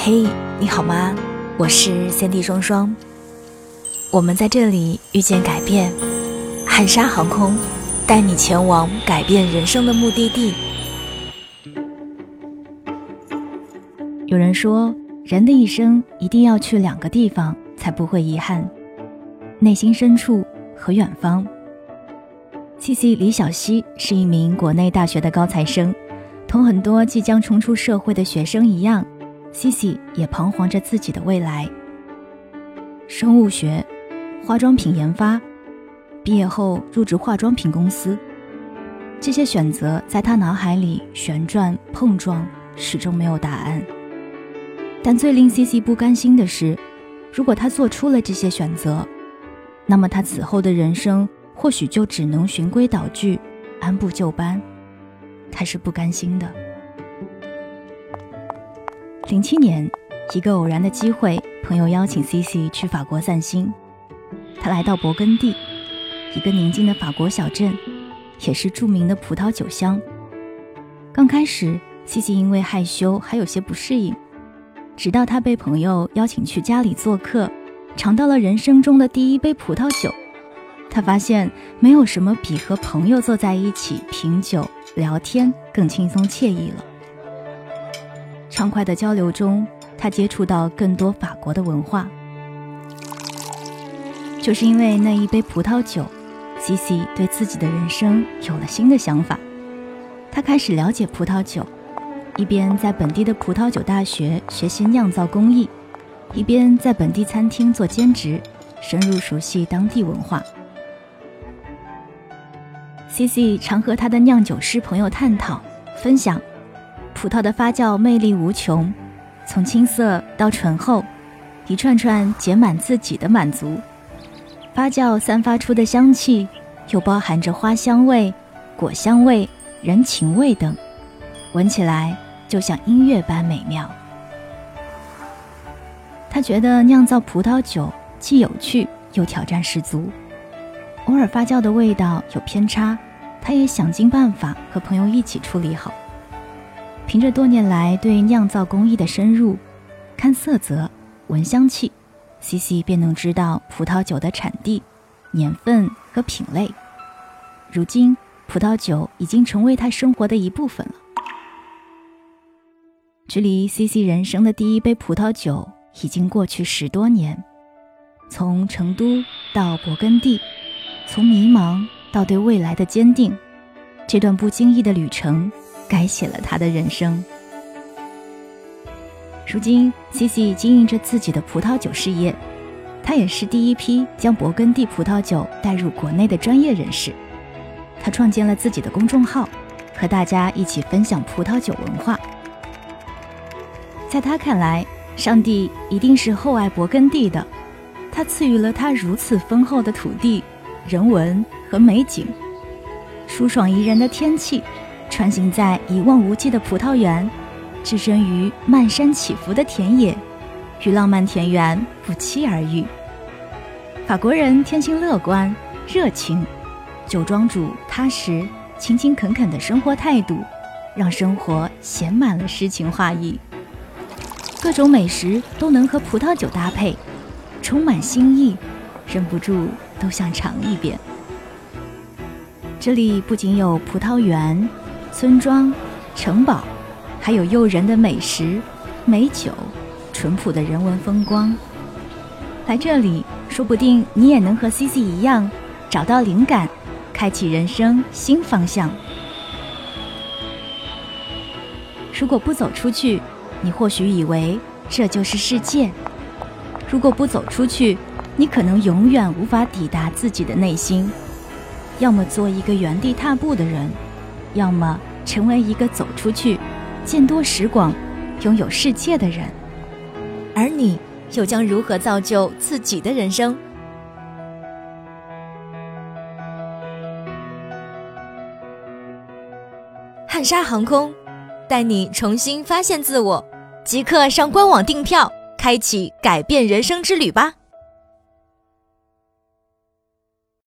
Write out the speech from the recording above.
嘿，你好吗？我是先帝双双。我们在这里遇见改变，汉莎航空带你前往改变人生的目的地。有人说，人的一生一定要去两个地方，才不会遗憾：内心深处和远方。C C 李小溪是一名国内大学的高材生，同很多即将冲出社会的学生一样。西西也彷徨着自己的未来。生物学、化妆品研发，毕业后入职化妆品公司。这些选择在他脑海里旋转碰撞，始终没有答案。但最令西西不甘心的是，如果他做出了这些选择，那么他此后的人生或许就只能循规蹈矩，按部就班。他是不甘心的。零七年，一个偶然的机会，朋友邀请 C C 去法国散心。他来到勃艮第，一个宁静的法国小镇，也是著名的葡萄酒乡。刚开始，C C 因为害羞还有些不适应，直到他被朋友邀请去家里做客，尝到了人生中的第一杯葡萄酒，他发现没有什么比和朋友坐在一起品酒聊天更轻松惬意了。畅快的交流中，他接触到更多法国的文化。就是因为那一杯葡萄酒，C C 对自己的人生有了新的想法。他开始了解葡萄酒，一边在本地的葡萄酒大学学习酿造工艺，一边在本地餐厅做兼职，深入熟悉当地文化。C C 常和他的酿酒师朋友探讨、分享。葡萄的发酵魅力无穷，从青涩到醇厚，一串串结满自己的满足。发酵散发出的香气，又包含着花香味、果香味、人情味等，闻起来就像音乐般美妙。他觉得酿造葡萄酒既有趣又挑战十足，偶尔发酵的味道有偏差，他也想尽办法和朋友一起处理好。凭着多年来对酿造工艺的深入，看色泽、闻香气，C C 便能知道葡萄酒的产地、年份和品类。如今，葡萄酒已经成为他生活的一部分了。距离 C C 人生的第一杯葡萄酒已经过去十多年，从成都到勃艮第，从迷茫到对未来的坚定，这段不经意的旅程。改写了他的人生。如今，C C 经营着自己的葡萄酒事业，他也是第一批将勃艮第葡萄酒带入国内的专业人士。他创建了自己的公众号，和大家一起分享葡萄酒文化。在他看来，上帝一定是厚爱勃艮第的，他赐予了他如此丰厚的土地、人文和美景，舒爽宜人的天气。穿行在一望无际的葡萄园，置身于漫山起伏的田野，与浪漫田园不期而遇。法国人天性乐观、热情，酒庄主踏实、勤勤恳恳的生活态度，让生活写满了诗情画意。各种美食都能和葡萄酒搭配，充满新意，忍不住都想尝一遍。这里不仅有葡萄园。村庄、城堡，还有诱人的美食、美酒、淳朴的人文风光。来这里，说不定你也能和 C C 一样，找到灵感，开启人生新方向。如果不走出去，你或许以为这就是世界；如果不走出去，你可能永远无法抵达自己的内心。要么做一个原地踏步的人。要么成为一个走出去、见多识广、拥有世界的人，而你又将如何造就自己的人生？汉莎航空带你重新发现自我，即刻上官网订票，开启改变人生之旅吧！